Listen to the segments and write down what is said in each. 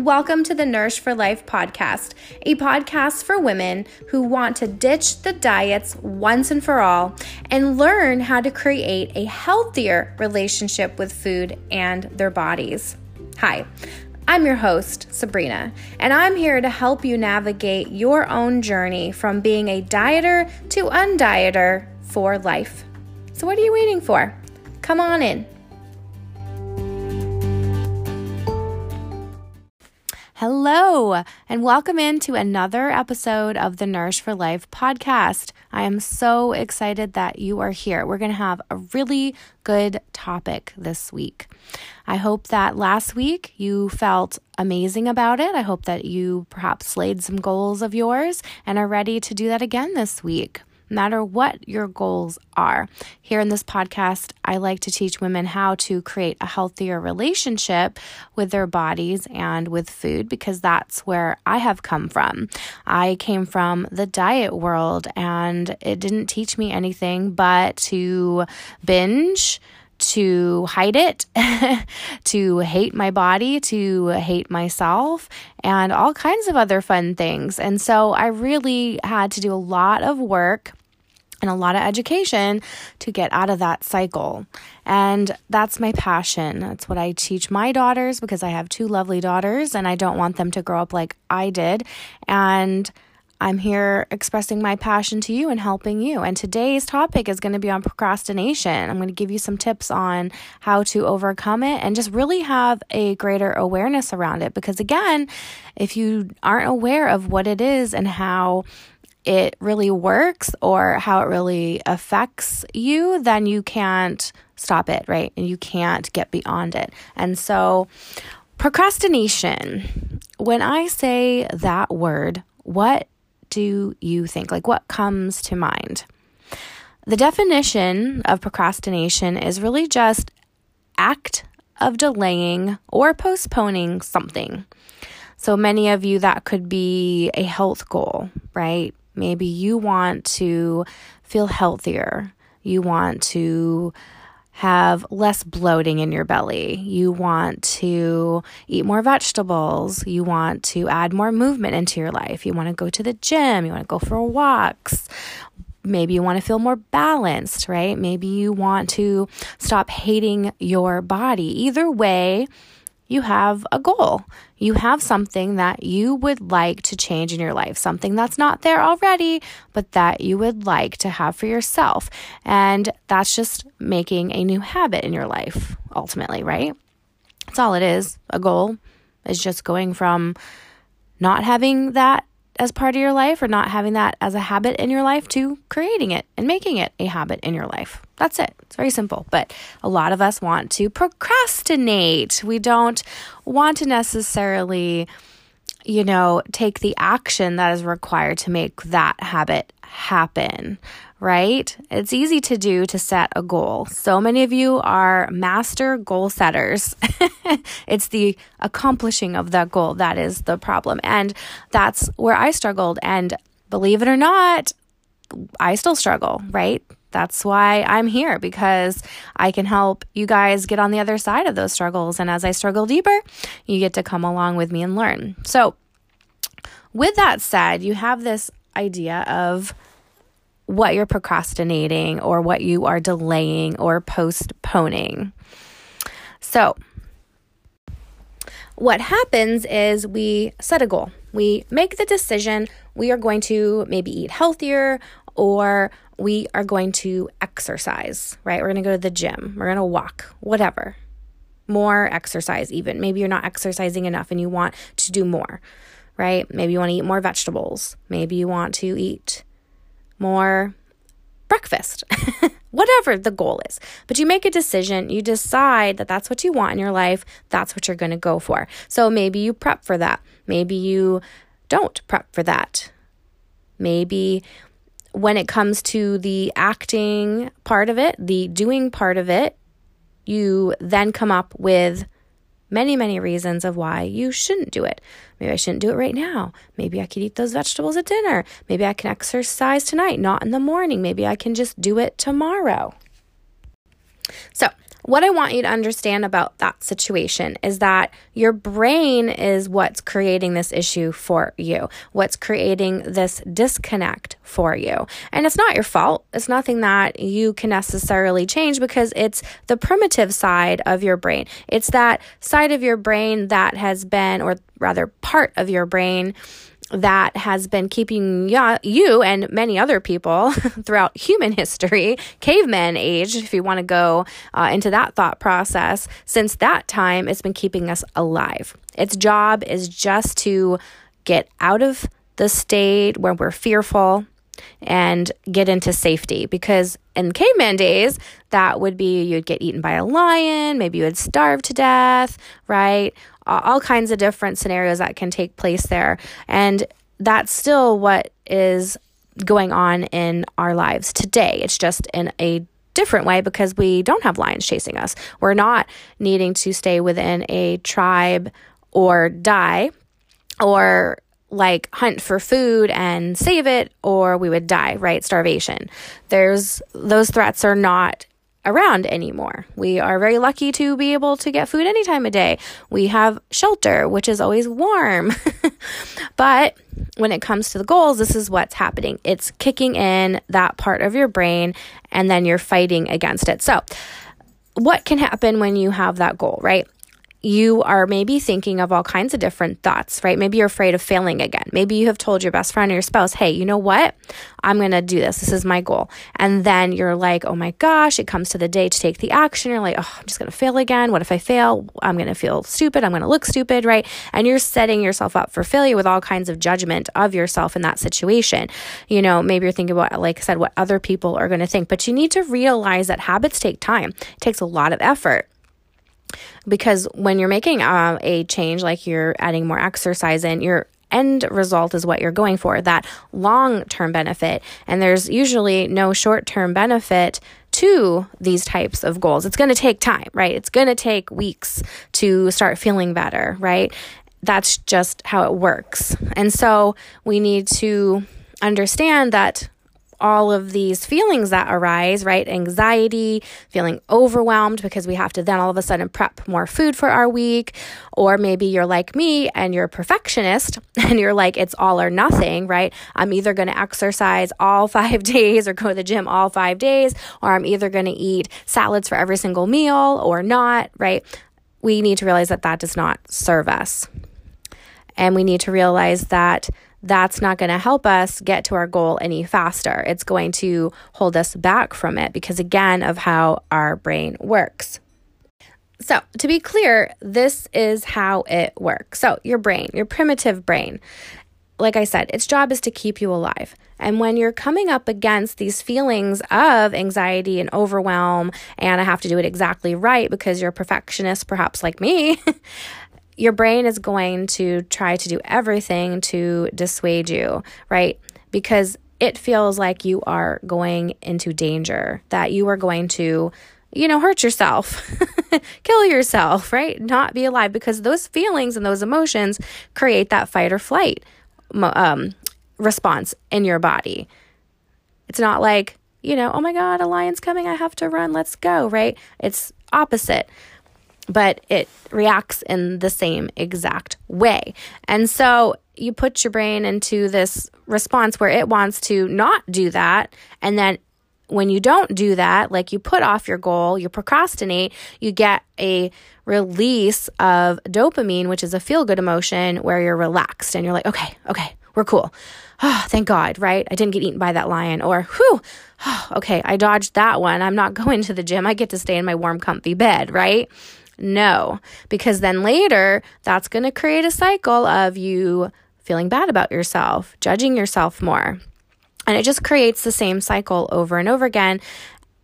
Welcome to the Nourished for Life podcast, a podcast for women who want to ditch the diets once and for all and learn how to create a healthier relationship with food and their bodies. Hi. I'm your host, Sabrina, and I'm here to help you navigate your own journey from being a dieter to undieter for life. So, what are you waiting for? Come on in. Hello, and welcome into another episode of the Nourished for Life podcast. I am so excited that you are here. We're going to have a really good topic this week. I hope that last week you felt amazing about it. I hope that you perhaps laid some goals of yours and are ready to do that again this week matter what your goals are. Here in this podcast, I like to teach women how to create a healthier relationship with their bodies and with food because that's where I have come from. I came from the diet world and it didn't teach me anything but to binge to hide it, to hate my body, to hate myself, and all kinds of other fun things. And so I really had to do a lot of work and a lot of education to get out of that cycle. And that's my passion. That's what I teach my daughters because I have two lovely daughters and I don't want them to grow up like I did. And I'm here expressing my passion to you and helping you. And today's topic is going to be on procrastination. I'm going to give you some tips on how to overcome it and just really have a greater awareness around it. Because again, if you aren't aware of what it is and how it really works or how it really affects you, then you can't stop it, right? And you can't get beyond it. And so, procrastination, when I say that word, what do you think? Like, what comes to mind? The definition of procrastination is really just act of delaying or postponing something. So many of you, that could be a health goal, right? Maybe you want to feel healthier. You want to have less bloating in your belly. You want to eat more vegetables. You want to add more movement into your life. You want to go to the gym. You want to go for walks. Maybe you want to feel more balanced, right? Maybe you want to stop hating your body. Either way, you have a goal. You have something that you would like to change in your life, something that's not there already, but that you would like to have for yourself. And that's just making a new habit in your life, ultimately, right? That's all it is. A goal is just going from not having that as part of your life or not having that as a habit in your life to creating it and making it a habit in your life. That's it. It's very simple. But a lot of us want to procrastinate. We don't want to necessarily, you know, take the action that is required to make that habit happen right? It's easy to do to set a goal. So many of you are master goal setters. it's the accomplishing of that goal that is the problem. And that's where I struggled. And believe it or not, I still struggle, right? That's why I'm here because I can help you guys get on the other side of those struggles. And as I struggle deeper, you get to come along with me and learn. So, with that said, you have this idea of what you're procrastinating or what you are delaying or postponing. So, what happens is we set a goal. We make the decision we are going to maybe eat healthier or we are going to exercise, right? We're going to go to the gym, we're going to walk, whatever. More exercise, even. Maybe you're not exercising enough and you want to do more, right? Maybe you want to eat more vegetables. Maybe you want to eat more breakfast, whatever the goal is. But you make a decision, you decide that that's what you want in your life, that's what you're going to go for. So maybe you prep for that. Maybe you don't prep for that. Maybe when it comes to the acting part of it, the doing part of it, you then come up with many, many reasons of why you shouldn't do it. Maybe I shouldn't do it right now. Maybe I could eat those vegetables at dinner. Maybe I can exercise tonight, not in the morning. Maybe I can just do it tomorrow. So, what I want you to understand about that situation is that your brain is what's creating this issue for you, what's creating this disconnect for you. And it's not your fault. It's nothing that you can necessarily change because it's the primitive side of your brain. It's that side of your brain that has been, or rather, part of your brain that has been keeping you and many other people throughout human history, caveman age, if you want to go uh, into that thought process, since that time, it's been keeping us alive. Its job is just to get out of the state where we're fearful and get into safety because in caveman days that would be you'd get eaten by a lion maybe you would starve to death right all kinds of different scenarios that can take place there. And that's still what is going on in our lives today. It's just in a different way because we don't have lions chasing us. We're not needing to stay within a tribe or die or like hunt for food and save it or we would die, right? Starvation. There's those threats are not around anymore. We are very lucky to be able to get food any time of day. We have shelter, which is always warm. but when it comes to the goals, this is what's happening. It's kicking in that part of your brain and then you're fighting against it. So, what can happen when you have that goal, right? You are maybe thinking of all kinds of different thoughts, right? Maybe you're afraid of failing again. Maybe you have told your best friend or your spouse, hey, you know what? I'm going to do this. This is my goal. And then you're like, oh my gosh, it comes to the day to take the action. You're like, oh, I'm just going to fail again. What if I fail? I'm going to feel stupid. I'm going to look stupid, right? And you're setting yourself up for failure with all kinds of judgment of yourself in that situation. You know, maybe you're thinking about, like I said, what other people are going to think, but you need to realize that habits take time, it takes a lot of effort because when you're making uh, a change, like you're adding more exercise in, your end result is what you're going for that long term benefit. And there's usually no short term benefit to these types of goals. It's going to take time, right? It's going to take weeks to start feeling better, right? That's just how it works. And so we need to understand that all of these feelings that arise, right? Anxiety, feeling overwhelmed because we have to then all of a sudden prep more food for our week. Or maybe you're like me and you're a perfectionist and you're like, it's all or nothing, right? I'm either going to exercise all five days or go to the gym all five days, or I'm either going to eat salads for every single meal or not, right? We need to realize that that does not serve us. And we need to realize that that's not going to help us get to our goal any faster. It's going to hold us back from it because, again, of how our brain works. So, to be clear, this is how it works. So, your brain, your primitive brain, like I said, its job is to keep you alive. And when you're coming up against these feelings of anxiety and overwhelm, and I have to do it exactly right because you're a perfectionist, perhaps like me, your brain is going to try to do everything to dissuade you, right? Because it feels like you are going into danger, that you are going to, you know, hurt yourself, kill yourself, right? Not be alive because those feelings and those emotions create that fight or flight um, response in your body. It's not like, you know, oh my God, a lion's coming, I have to run, let's go, right? It's opposite but it reacts in the same exact way. And so you put your brain into this response where it wants to not do that. And then when you don't do that, like you put off your goal, you procrastinate, you get a release of dopamine, which is a feel good emotion where you're relaxed and you're like, okay, okay, we're cool. Oh, thank God, right? I didn't get eaten by that lion. Or, whew, oh, okay, I dodged that one. I'm not going to the gym. I get to stay in my warm, comfy bed, right? No, because then later that's going to create a cycle of you feeling bad about yourself, judging yourself more. And it just creates the same cycle over and over again.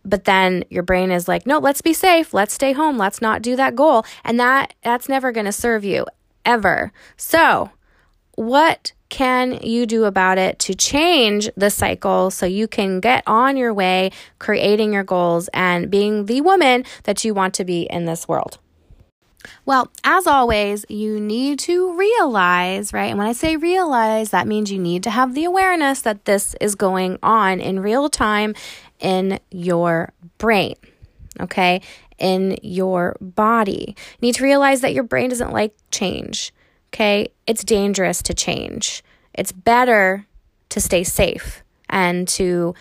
But then your brain is like, no, let's be safe. Let's stay home. Let's not do that goal. And that that's never going to serve you ever. So, what can you do about it to change the cycle so you can get on your way creating your goals and being the woman that you want to be in this world? Well, as always, you need to realize, right? And when I say realize, that means you need to have the awareness that this is going on in real time in your brain. okay, in your body. You need to realize that your brain doesn't like change, okay? It's dangerous to change. It's better to stay safe and to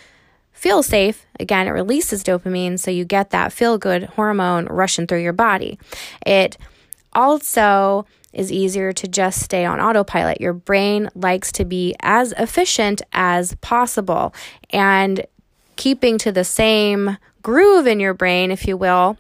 feel safe. Again, it releases dopamine, so you get that feel good hormone rushing through your body. It also is easier to just stay on autopilot. Your brain likes to be as efficient as possible. And keeping to the same groove in your brain, if you will,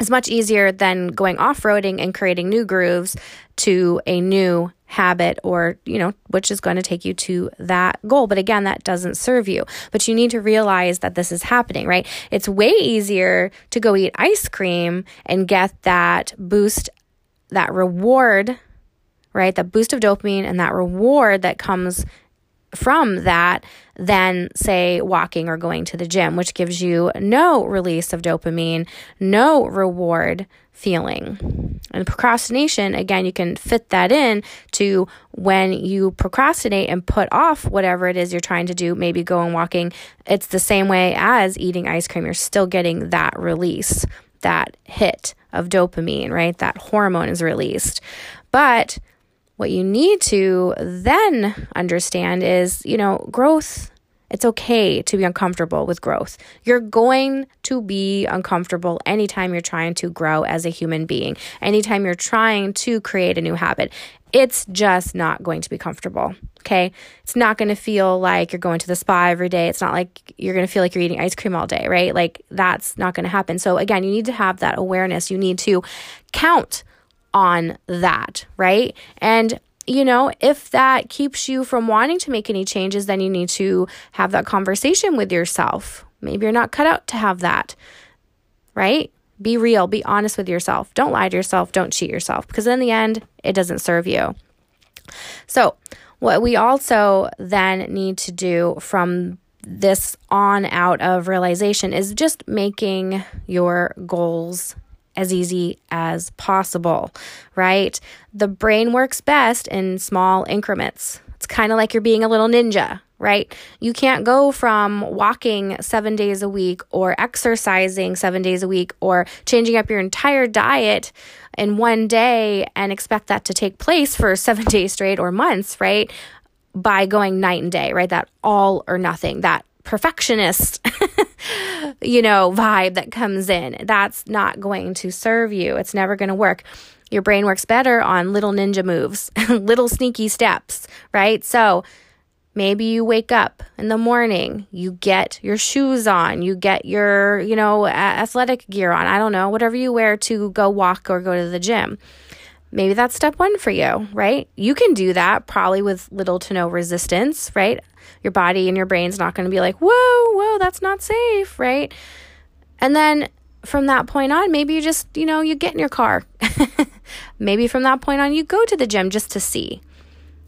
is much easier than going off roading and creating new grooves to a new habit or, you know, which is going to take you to that goal. But again, that doesn't serve you. But you need to realize that this is happening, right? It's way easier to go eat ice cream and get that boost, that reward, right? That boost of dopamine and that reward that comes from that than, say, walking or going to the gym, which gives you no release of dopamine, no reward feeling. And procrastination, again, you can fit that in to when you procrastinate and put off whatever it is you're trying to do, maybe go going walking. It's the same way as eating ice cream. You're still getting that release, that hit of dopamine, right? That hormone is released. But what you need to then understand is, you know, growth. It's okay to be uncomfortable with growth. You're going to be uncomfortable anytime you're trying to grow as a human being, anytime you're trying to create a new habit. It's just not going to be comfortable. Okay. It's not going to feel like you're going to the spa every day. It's not like you're going to feel like you're eating ice cream all day, right? Like that's not going to happen. So, again, you need to have that awareness. You need to count on that, right? And you know, if that keeps you from wanting to make any changes, then you need to have that conversation with yourself. Maybe you're not cut out to have that, right? Be real, be honest with yourself. Don't lie to yourself, don't cheat yourself, because in the end, it doesn't serve you. So, what we also then need to do from this on out of realization is just making your goals as easy as possible, right? The brain works best in small increments. It's kind of like you're being a little ninja, right? You can't go from walking seven days a week or exercising seven days a week or changing up your entire diet in one day and expect that to take place for seven days straight or months, right? By going night and day, right? That all or nothing, that perfectionist, you know, vibe that comes in. That's not going to serve you. It's never going to work. Your brain works better on little ninja moves, little sneaky steps, right? So maybe you wake up in the morning, you get your shoes on, you get your, you know, athletic gear on. I don't know, whatever you wear to go walk or go to the gym. Maybe that's step one for you, right? You can do that probably with little to no resistance, right? Your body and your brain's not going to be like, whoa, whoa, that's not safe, right? And then from that point on, maybe you just, you know, you get in your car. maybe from that point on, you go to the gym just to see,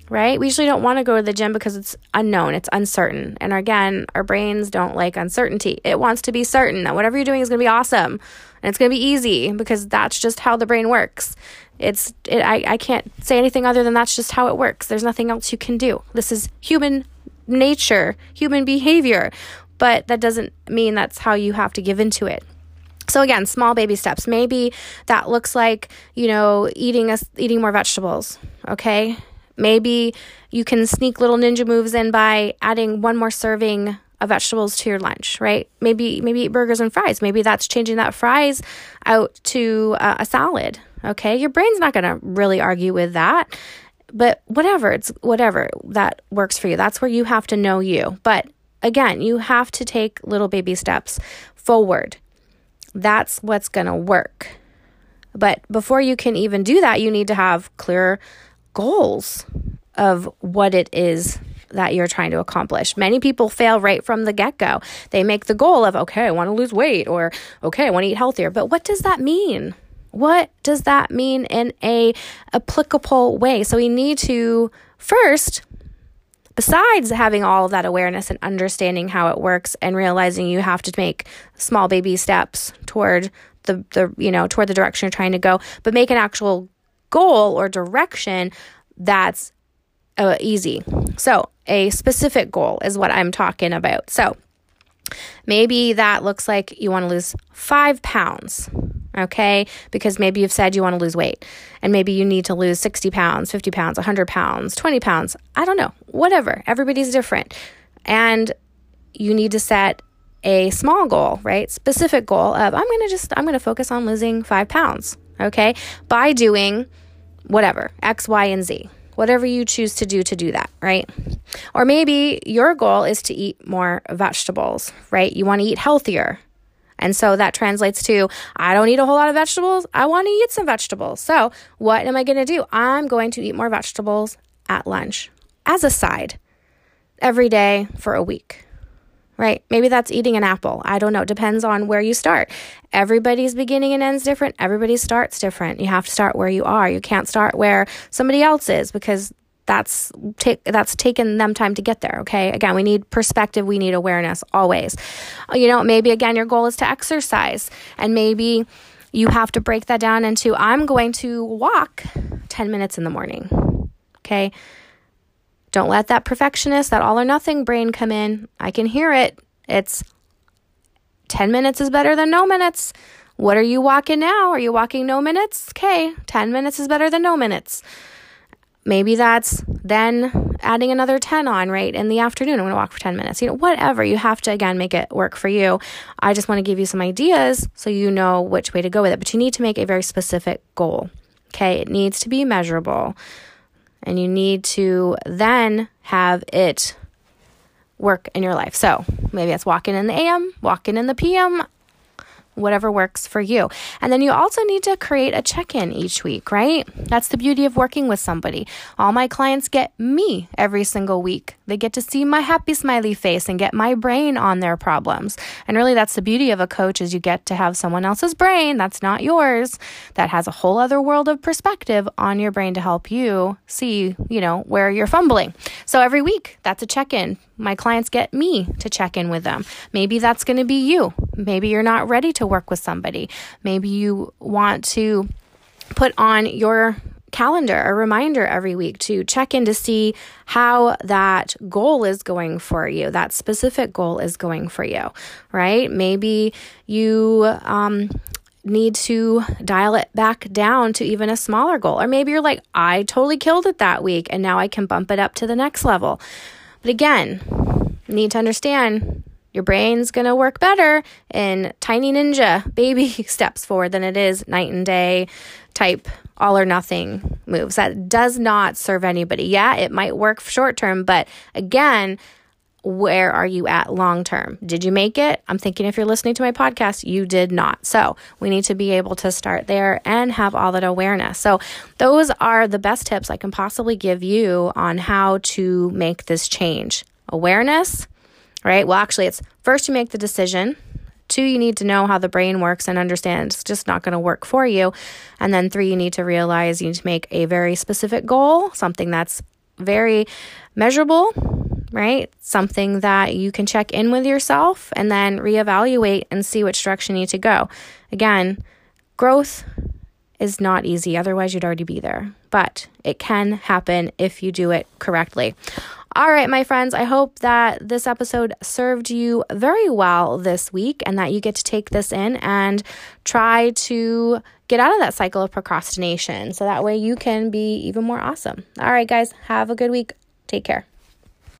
right? We usually don't want to go to the gym because it's unknown, it's uncertain. And again, our brains don't like uncertainty. It wants to be certain that whatever you're doing is going to be awesome and it's going to be easy because that's just how the brain works. It's it, I, I can't say anything other than that's just how it works. There's nothing else you can do. This is human nature, human behavior, but that doesn't mean that's how you have to give into it. So again, small baby steps. Maybe that looks like, you know, eating a, eating more vegetables, okay? Maybe you can sneak little ninja moves in by adding one more serving of vegetables to your lunch, right? Maybe maybe eat burgers and fries. Maybe that's changing that fries out to uh, a salad, okay? Your brain's not going to really argue with that. But whatever, it's whatever that works for you. That's where you have to know you. But again, you have to take little baby steps forward. That's what's going to work. But before you can even do that, you need to have clear goals of what it is that you're trying to accomplish. Many people fail right from the get go. They make the goal of, okay, I want to lose weight or, okay, I want to eat healthier. But what does that mean? What does that mean in a applicable way? So we need to first besides having all of that awareness and understanding how it works and realizing you have to make small baby steps toward the, the you know toward the direction you're trying to go but make an actual goal or direction that's uh, easy. So a specific goal is what i'm talking about. So Maybe that looks like you want to lose five pounds, okay? Because maybe you've said you want to lose weight and maybe you need to lose 60 pounds, 50 pounds, 100 pounds, 20 pounds. I don't know, whatever. Everybody's different. And you need to set a small goal, right? Specific goal of I'm going to just, I'm going to focus on losing five pounds, okay? By doing whatever, X, Y, and Z whatever you choose to do to do that, right? Or maybe your goal is to eat more vegetables, right? You want to eat healthier. And so that translates to I don't eat a whole lot of vegetables. I want to eat some vegetables. So, what am I going to do? I'm going to eat more vegetables at lunch as a side every day for a week right? Maybe that's eating an apple. I don't know. It depends on where you start. Everybody's beginning and ends different. Everybody starts different. You have to start where you are. You can't start where somebody else is because that's take that's taken them time to get there okay again we need perspective we need awareness always uh, you know maybe again your goal is to exercise and maybe you have to break that down into i'm going to walk 10 minutes in the morning okay don't let that perfectionist, that all or nothing brain come in. I can hear it. It's 10 minutes is better than no minutes. What are you walking now? Are you walking no minutes? Okay, 10 minutes is better than no minutes. Maybe that's then adding another 10 on, right? In the afternoon, I'm going to walk for 10 minutes. You know, whatever. You have to, again, make it work for you. I just want to give you some ideas so you know which way to go with it. But you need to make a very specific goal. Okay, it needs to be measurable. And you need to then have it work in your life. So maybe it's walking in the AM, walking in the PM whatever works for you. And then you also need to create a check in each week, right? That's the beauty of working with somebody. All my clients get me every single week. They get to see my happy smiley face and get my brain on their problems. And really that's the beauty of a coach is you get to have someone else's brain that's not yours that has a whole other world of perspective on your brain to help you see, you know, where you're fumbling. So every week that's a check in my clients get me to check in with them. Maybe that's going to be you. Maybe you're not ready to work with somebody. Maybe you want to put on your calendar a reminder every week to check in to see how that goal is going for you that specific goal is going for you right? Maybe you um, need to dial it back down to even a smaller goal. Or maybe you're like i totally killed it that week and now i can bump it up to the next level. But again, need to understand your brain's going to work better in tiny ninja baby steps forward than it is night and day type all or nothing moves. That does not serve anybody. Yeah, it might work short term, but again, where are you at long term? Did you make it? I'm thinking if you're listening to my podcast, you did not. So we need to be able to start there and have all that awareness. So those are the best tips I can possibly give you on how to make this change. Awareness, right? Well, actually, it's first you make the decision. Two, you need to know how the brain works and understand it's just not going to work for you. And then three, you need to realize you need to make a very specific goal, something that's very measurable right? Something that you can check in with yourself and then reevaluate and see which direction you need to go. Again, growth is not easy, otherwise, you'd already be there, but it can happen if you do it correctly. All right, my friends, I hope that this episode served you very well this week and that you get to take this in and try to get out of that cycle of procrastination so that way you can be even more awesome. All right, guys, have a good week. Take care.